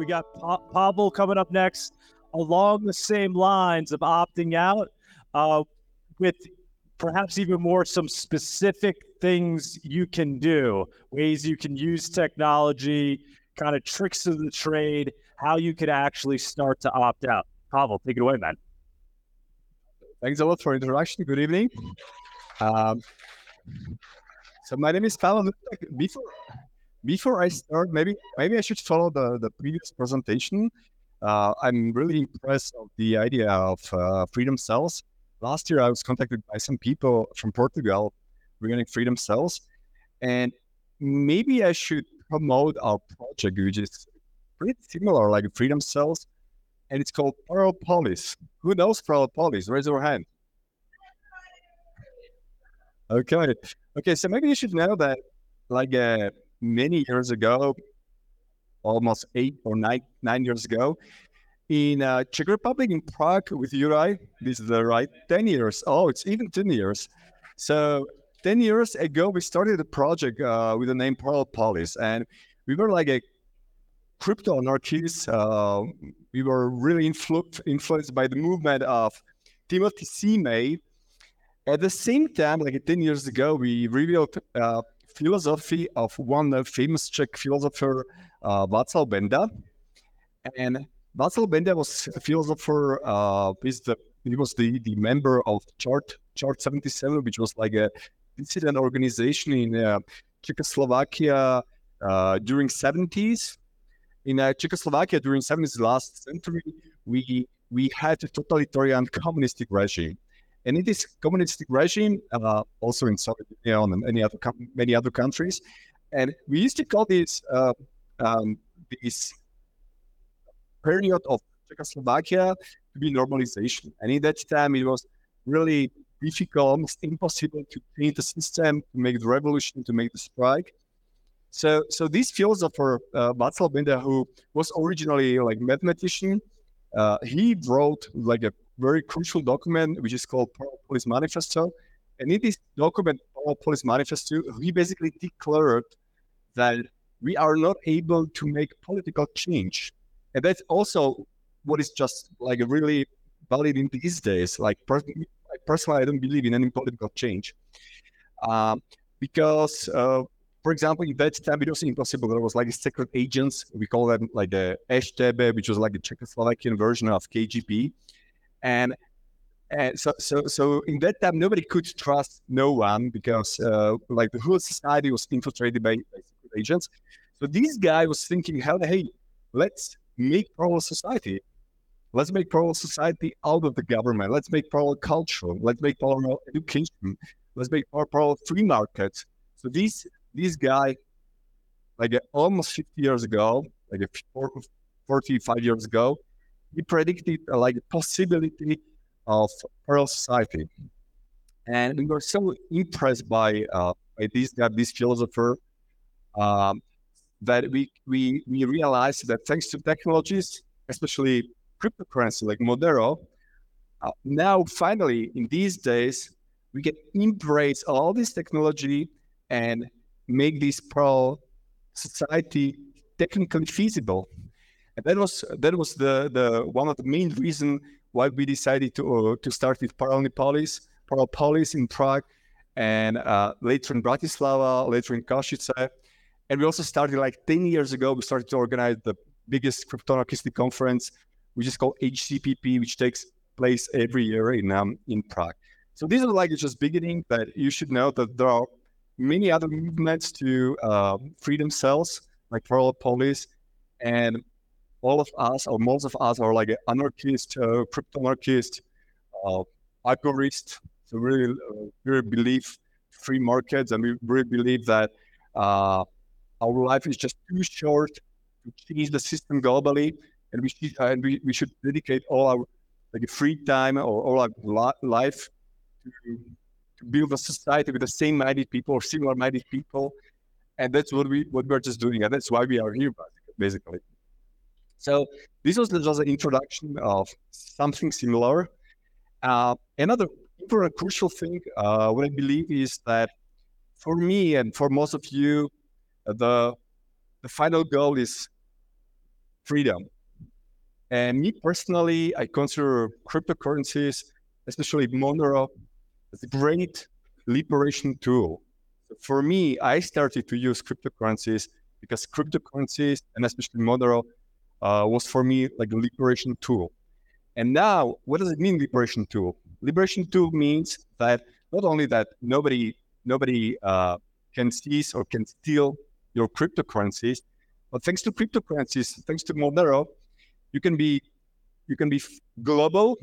we got pa- Pavol coming up next along the same lines of opting out uh, with perhaps even more some specific things you can do, ways you can use technology, kind of tricks of the trade, how you could actually start to opt out. Pavol, take it away, man. Thanks a lot for the introduction. Good evening. Um, so my name is Pavol. Before before I start, maybe maybe I should follow the the previous presentation. Uh, I'm really impressed of the idea of uh, freedom cells. Last year, I was contacted by some people from Portugal regarding freedom cells, and maybe I should promote our project, which is pretty similar, like freedom cells, and it's called Parallel Polis. Who knows Parallel Polis? Raise your hand. Okay, okay. So maybe you should know that, like uh, many years ago, almost eight or nine nine years ago, in uh, Czech Republic in Prague with Uri. This is the right ten years. Oh, it's even ten years. So ten years ago, we started a project uh, with the name Parallel Polis, and we were like a crypto anarchists. Uh, we were really influ- influenced by the movement of Timothy C. May. At the same time, like 10 years ago, we revealed philosophy of one famous Czech philosopher, uh, Václav Benda. And Václav Benda was a philosopher, uh, the, he was the, the member of Chart, Chart 77, which was like a dissident organization in uh, Czechoslovakia uh, during 70s in uh, Czechoslovakia during 70s last century, we we had a totalitarian communistic regime, and in this communistic regime, uh, also in Soviet Union and many other many other countries, and we used to call this uh, um, this period of Czechoslovakia to be normalization, and in that time it was really difficult, almost impossible to change the system, to make the revolution, to make the strike. So, so this philosopher uh, Václav Benda, who was originally like mathematician, uh, he wrote like a very crucial document which is called Polis Manifesto. And in this document, Polis Manifesto, we basically declared that we are not able to make political change, and that's also what is just like really valid in these days. Like personally, I don't believe in any political change um, because. Uh, for example, in that time, it was impossible. There was like secret agents. We call them like the STB, which was like the Czechoslovakian version of KGB. And and so, so, so in that time, nobody could trust no one because uh, like the whole society was infiltrated by, by secret agents. So this guy was thinking, how hey, let's make parallel society. Let's make parallel society out of the government. Let's make parallel culture. Let's make parallel education. Let's make parallel free market." So these this guy, like uh, almost 50 years ago, like 45 years ago, he predicted uh, like the possibility of parallel society. And we were so impressed by, uh, by this guy, this philosopher, um, that we, we, we realized that thanks to technologies, especially cryptocurrency like Monero, uh, now finally in these days, we can embrace all this technology and make this pro society technically feasible. And that was that was the the one of the main reason why we decided to uh, to start with Parallel Polis, Parallel Polis in Prague, and uh, later in Bratislava, later in Košice. And we also started like 10 years ago, we started to organize the biggest crypto anarchistic conference, which is called HCPP, which takes place every year in um, in Prague. So these are like just beginning, but you should know that there are many other movements to uh, freedom cells, like Parallel Polis, and all of us, or most of us, are like anarchist, uh, crypto anarchist, uh, agorist. So really, uh, really believe free markets, and we really believe that uh, our life is just too short to change the system globally, and we should and we, we should dedicate all our like free time or all our life to to build a society with the same minded people or similar minded people. And that's what we what we're just doing. And that's why we are here basically. So this was just an introduction of something similar. Uh, another important crucial thing, uh, what I believe is that for me and for most of you, the the final goal is freedom. And me personally, I consider cryptocurrencies, especially Monero, as a great liberation tool. For me, I started to use cryptocurrencies because cryptocurrencies and especially Monero uh, was for me like a liberation tool. And now, what does it mean, liberation tool? Liberation tool means that not only that nobody nobody uh, can seize or can steal your cryptocurrencies, but thanks to cryptocurrencies, thanks to Monero, you can be you can be global.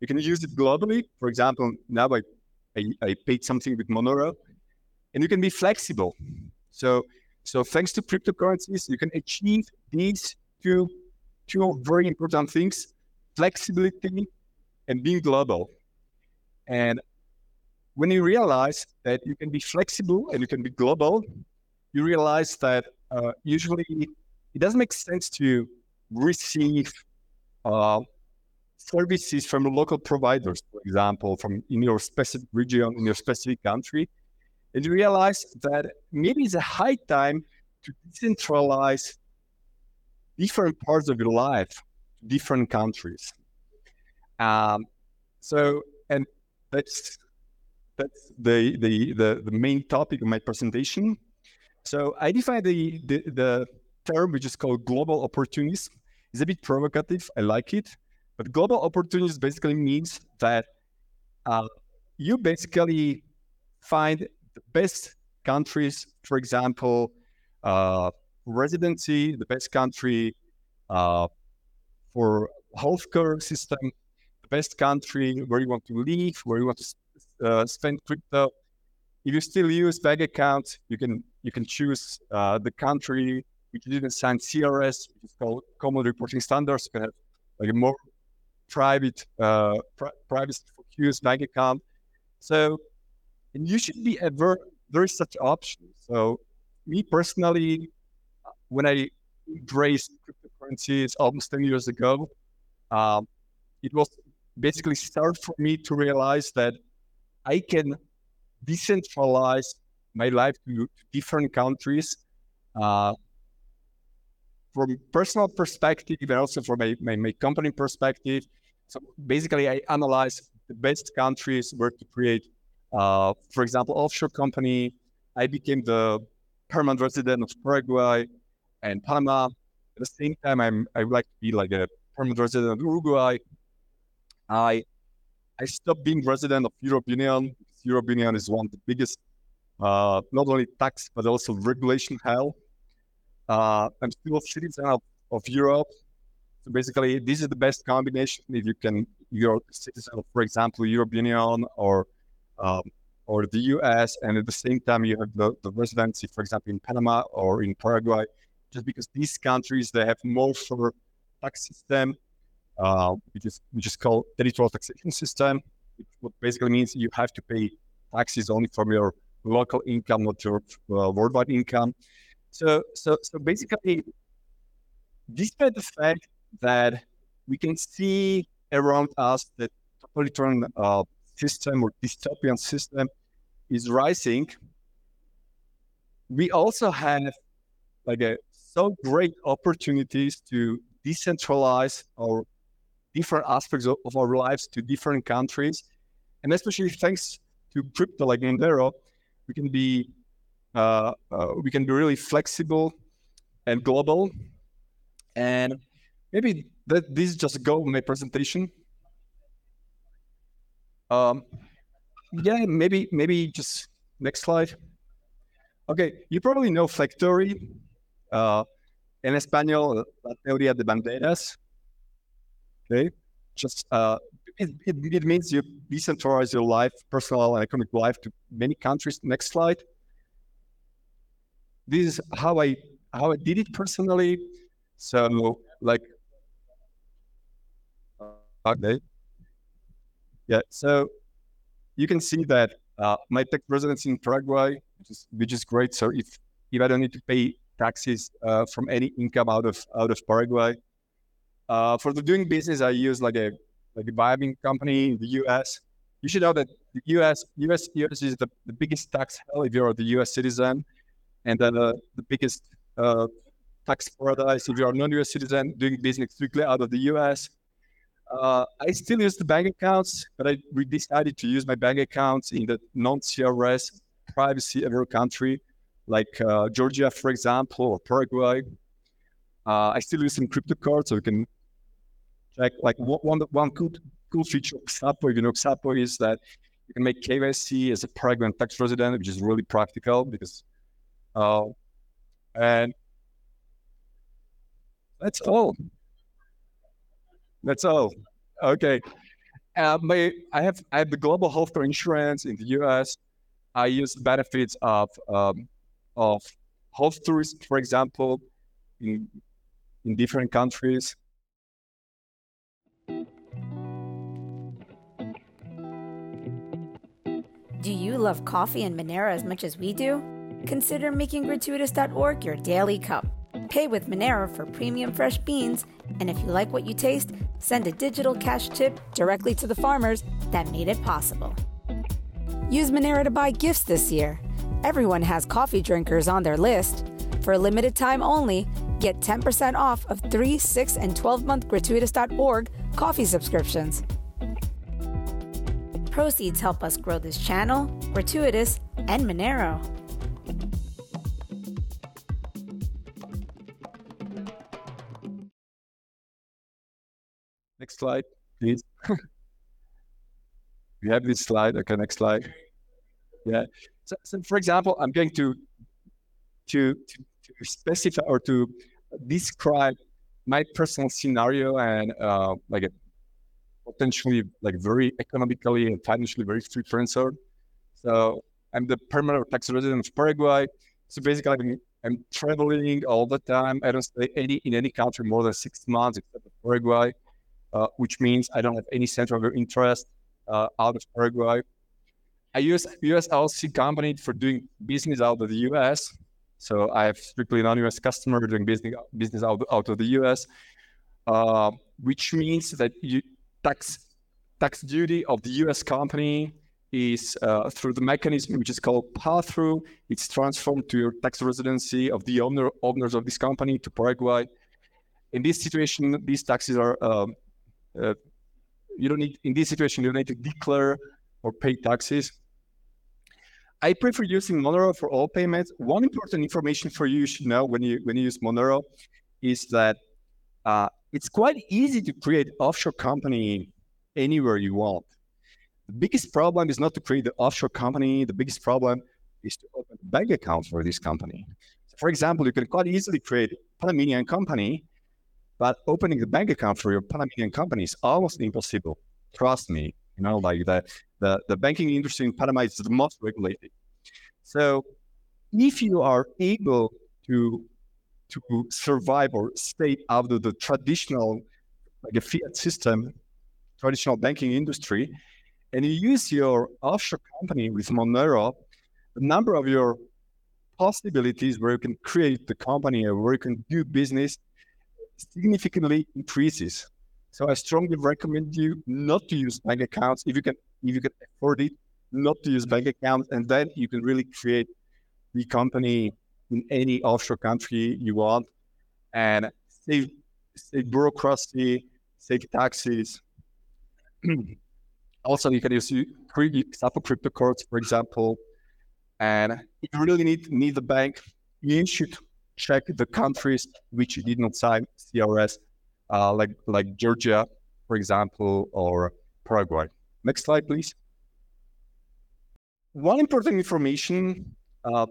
You can use it globally. For example, now I I, I paid something with Monero, and you can be flexible. So so thanks to cryptocurrencies, you can achieve these two two very important things: flexibility and being global. And when you realize that you can be flexible and you can be global, you realize that uh, usually it doesn't make sense to receive uh, services from local providers, for example, from in your specific region, in your specific country, and you realize that maybe it's a high time to decentralize different parts of your life, different countries. Um, so, and that's that's the, the the the main topic of my presentation. So I define the, the, the term which is called global opportunities. It's a bit provocative. I like it. But global opportunities basically means that uh, you basically find the best countries, for example, uh, residency, the best country uh, for healthcare system, the best country where you want to live, where you want to uh, spend crypto. If you still use bank account, you can you can choose uh, the country which didn't sign CRS, which is called Common Reporting Standards. You can have like a more private, uh, pri- privacy focused bank account. So, and you should be aware there is such option. So, me personally, when I embraced cryptocurrencies almost 10 years ago, um, it was basically start for me to realize that I can decentralize my life to, different countries uh, from personal perspective and also from my, my, my, company perspective. So basically, I analyze the best countries where to create, uh, for example, offshore company. I became the permanent resident of Paraguay and Panama. At the same time, I'm I would like to be like a permanent resident of Uruguay. I I stopped being resident of European Union. European Union is one of the biggest uh, not only tax but also regulation hell. Uh, I'm still a citizen of, of Europe. So basically, this is the best combination if you can, you're a citizen of, for example, European Union or um, or the US, and at the same time you have the, the residency, for example, in Panama or in Paraguay, just because these countries they have more for tax system, uh, which is which is called territorial taxation system, which basically means you have to pay taxes only from your local income, not your uh, worldwide income. So, so, so basically, despite the fact that we can see around us that totalitarian uh, system or dystopian system is rising, we also have like a so great opportunities to decentralize our different aspects of, of our lives to different countries, and especially thanks to crypto like Monero, we can be uh, uh, we can be really flexible and global. And maybe that this just go my presentation. Um, yeah, maybe maybe just next slide. Okay, you probably know Flag Theory. Uh, en español, la teoría de banderas. Okay, just uh, it, it, it, means you decentralize your life, personal and economic life to many countries. Next slide. This is how I how I did it personally. So like okay. Yeah, so you can see that uh, my tax residency in Paraguay, which is which is great. So if if I don't need to pay taxes uh, from any income out of out of Paraguay, uh, for the doing business, I use like a like a Wyoming company in the US. You should know that the US US US is the, the biggest tax hell if you're the US citizen, and then uh, the biggest uh, tax paradise. If you are a non-US citizen doing business strictly out of the US, uh, I still use the bank accounts, but I decided to use my bank accounts in the non-CRS privacy ever country, like uh, Georgia, for example, or Paraguay. Uh, I still use some crypto cards, so you can check. Like one one good cool feature of Xapo, you know, Xapo is that you can make KYC as a Paraguayan tax resident, which is really practical because, uh, and that's all. That's all. Okay. Uh, my, I have I have the global healthcare insurance in the U.S. I use the benefits of um, of health tourism, for example, in in different countries. Do you love coffee and Monero as much as we do? Consider making gratuitous.org your daily cup. Pay with Monero for premium fresh beans, and if you like what you taste, send a digital cash tip directly to the farmers that made it possible. Use Monero to buy gifts this year. Everyone has coffee drinkers on their list. For a limited time only, get 10% off of 3, 6, and 12 month gratuitous.org coffee subscriptions. Proceeds help us grow this channel, Gratuitous, and Monero. Next slide, please. we have this slide. Okay, next slide. Yeah. So, so for example, I'm going to, to to specify or to describe my personal scenario and uh, like a potentially like very economically and financially very free freelancer. So I'm the permanent tax resident of Paraguay. So basically, I'm, I'm traveling all the time. I don't stay any in any country more than six months except Paraguay, uh, which means I don't have any center of interest uh, out of Paraguay. I use US LLC company for doing business out of the US. So I have strictly non-US customer doing business business out, out of the US, uh, which means that you tax tax duty of the US company is uh, through the mechanism which is called pass-through. It's transformed to your tax residency of the owner owners of this company to Paraguay. In this situation, these taxes are um, uh, you don't need in this situation you don't need to declare or pay taxes. I prefer using Monero for all payments. One important information for you, you should know when you when you use Monero is that uh, it's quite easy to create offshore company anywhere you want. The biggest problem is not to create the offshore company. The biggest problem is to open a bank account for this company. So for example, you can quite easily create a Panamanian company, but opening the bank account for your Panamanian company is almost impossible. Trust me, you know, like the, the, the banking industry in Panama is the most regulated. So if you are able to to survive or stay out of the traditional, like a fiat system, traditional banking industry, and you use your offshore company with Monero, the number of your possibilities where you can create the company or where you can do business significantly increases. So I strongly recommend you not to use bank accounts if you can if you can afford it, not to use bank accounts, and then you can really create the company in any offshore country you want and save, save bureaucracy, save taxes. also, you can use Xapo crypto cards, for example. And if you really need need the bank, you should check the countries which did not sign CRS, uh, like like Georgia, for example, or Paraguay. Next slide, please. One important information uh,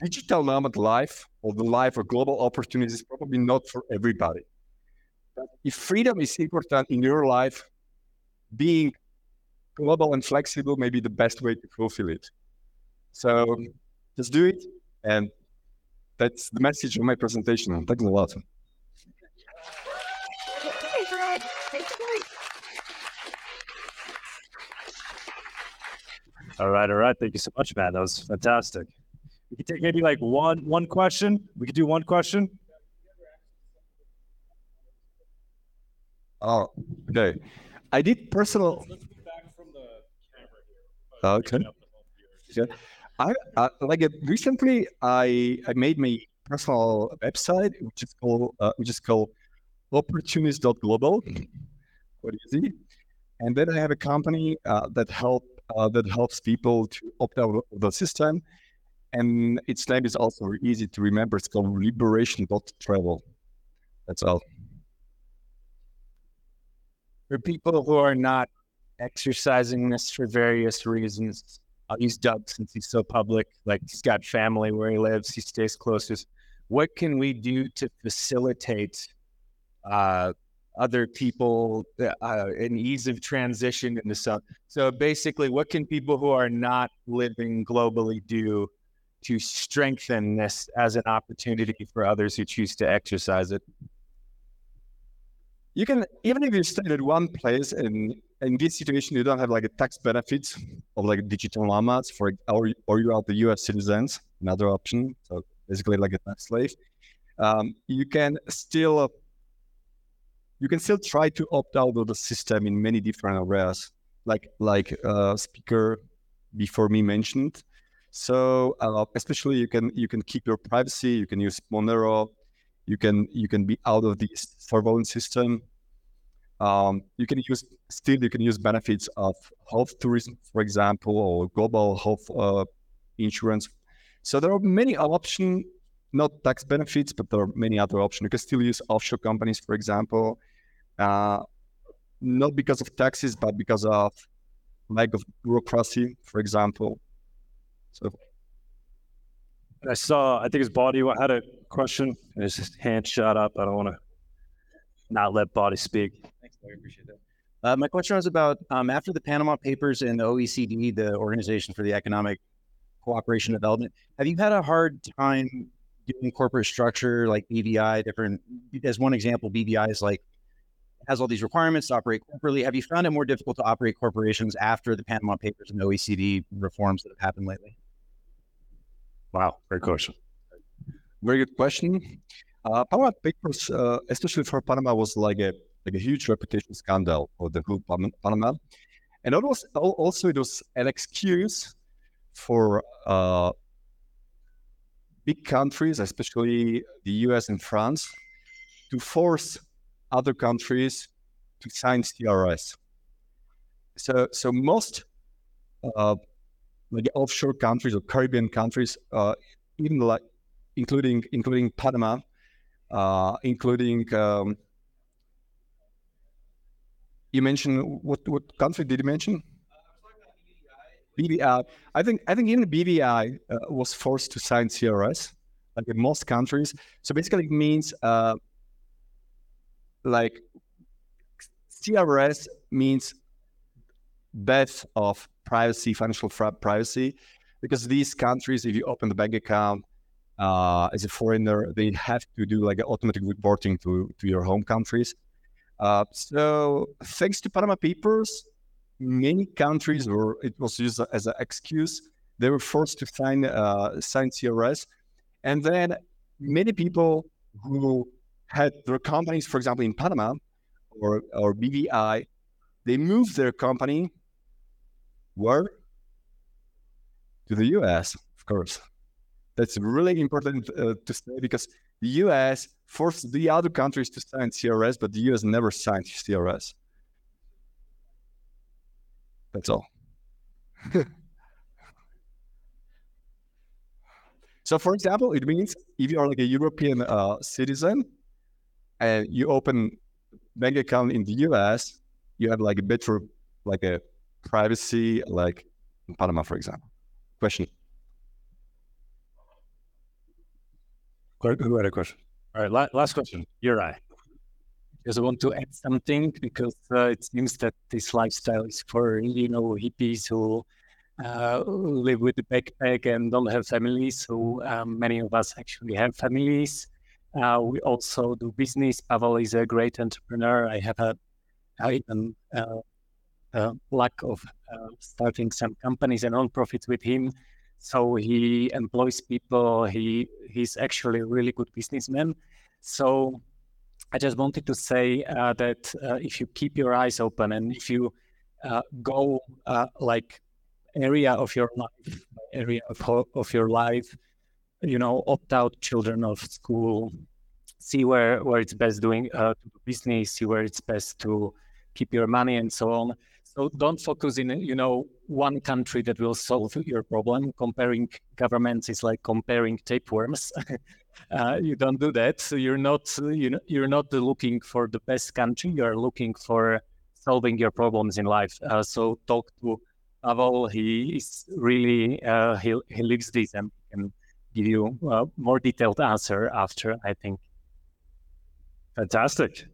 digital nomad life or the life of global opportunists is probably not for everybody. But if freedom is important in your life, being global and flexible may be the best way to fulfill it. So just do it. And that's the message of my presentation. Thanks a lot. All right, all right. Thank you so much, man. That was fantastic. We could take maybe like one one question. We could do one question. Oh, okay. I did personal. Okay. Yeah. I, I like uh, recently I I made my personal website, which is called uh, which is called opportunist.global. Quite easy. And then I have a company uh, that help uh, that helps people to opt out of the system. And its name is also easy to remember. It's called liberation.travel. That's all. For people who are not exercising this for various reasons, I'll use Doug since he's so public. Like he's got family where he lives, he stays closest. What can we do to facilitate uh, other people uh, an ease of transition into some? So basically, what can people who are not living globally do to strengthen this as an opportunity for others who choose to exercise it? You can even if you stay at one place and in this situation you don't have like a tax benefits of like digital nomads for or or you are the U.S. citizens, another option. So basically like a tax slave. Um, you can still you can still try to opt out of the system in many different areas, like like uh, speaker before me mentioned. So uh, especially you can you can keep your privacy. You can use Monero. You can you can be out of the surveillance system. Um, you can use still you can use benefits of health tourism, for example, or global health uh, insurance. So there are many options, not tax benefits, but there are many other options. You can still use offshore companies, for example, uh, not because of taxes, but because of lack of bureaucracy, for example. So I saw, I think his body had a question and his hand shot up. I don't want to not let body speak. Thanks, Larry. Appreciate that. Uh, my question was about um, after the Panama Papers and the OECD, the Organization for the Economic Cooperation and Development, have you had a hard time doing corporate structure like BVI? Different, as one example, BVI is like has all these requirements to operate corporately. Have you found it more difficult to operate corporations after the Panama Papers and OECD reforms that have happened lately? Wow, great question. Very good question. Uh, Panama Papers, uh, especially for Panama, was like a like a huge reputation scandal for the whole Panama, and it was also it was an excuse for uh, big countries, especially the U.S. and France, to force other countries to sign CRS. So, so most uh, like offshore countries or Caribbean countries, uh, even like including including Panama, uh, including um, you mentioned what what country did you mention? BVI. I think I think even BVI uh, was forced to sign CRS, like in most countries. So basically, it means uh, like CRS means death of privacy, financial privacy, because these countries, if you open the bank account uh, as a foreigner, they have to do like automatic reporting to, to your home countries. Uh, so thanks to Panama Papers, many countries were it was used as an excuse. They were forced to sign uh, sign CRS, and then many people who had their companies, for example, in Panama or or BVI, they moved their company where to the US, of course. That's really important uh, to say because the US forced the other countries to sign CRS, but the US never signed CRS. That's all. so, for example, it means if you are like a European uh, citizen and you open bank account in the US, you have like a better like a privacy like in Panama, for example. Question. Who had a question? All right, la- last question. You're right. Just want to add something because uh, it seems that this lifestyle is for you know hippies who uh, live with the backpack and don't have families. So um, many of us actually have families. Uh, we also do business. Pavol is a great entrepreneur. I have a, I even uh, uh, luck of uh, starting some companies and non-profits with him. So he employs people. He he's actually a really good businessman. So I just wanted to say uh, that uh, if you keep your eyes open and if you go like area of your life, area of, of your life, you know, opt out children of school, see where where it's best doing uh, business, see where it's best to keep your money and so on. So don't focus in you know one country that will solve your problem. Comparing governments is like comparing tapeworms. uh, you don't do that. So you're not you know you're not looking for the best country. You're looking for solving your problems in life. Uh, so talk to Pavol. He is really uh, he he lives this and can give you a more detailed answer after. I think. Fantastic.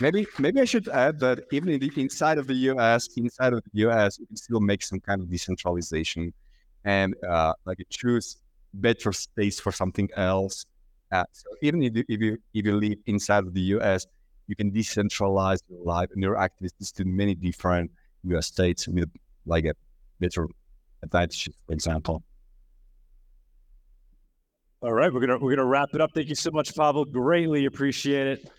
Maybe maybe I should add that even in the inside of the US, inside of the US, you can still make some kind of decentralization and uh, like choose better space for something else. Uh, so even if you, if you if you live inside of the US, you can decentralize your life and your activities to many different US states with like a better for example. All right, we're gonna we're gonna wrap it up. Thank you so much, Pavol. Greatly appreciate it.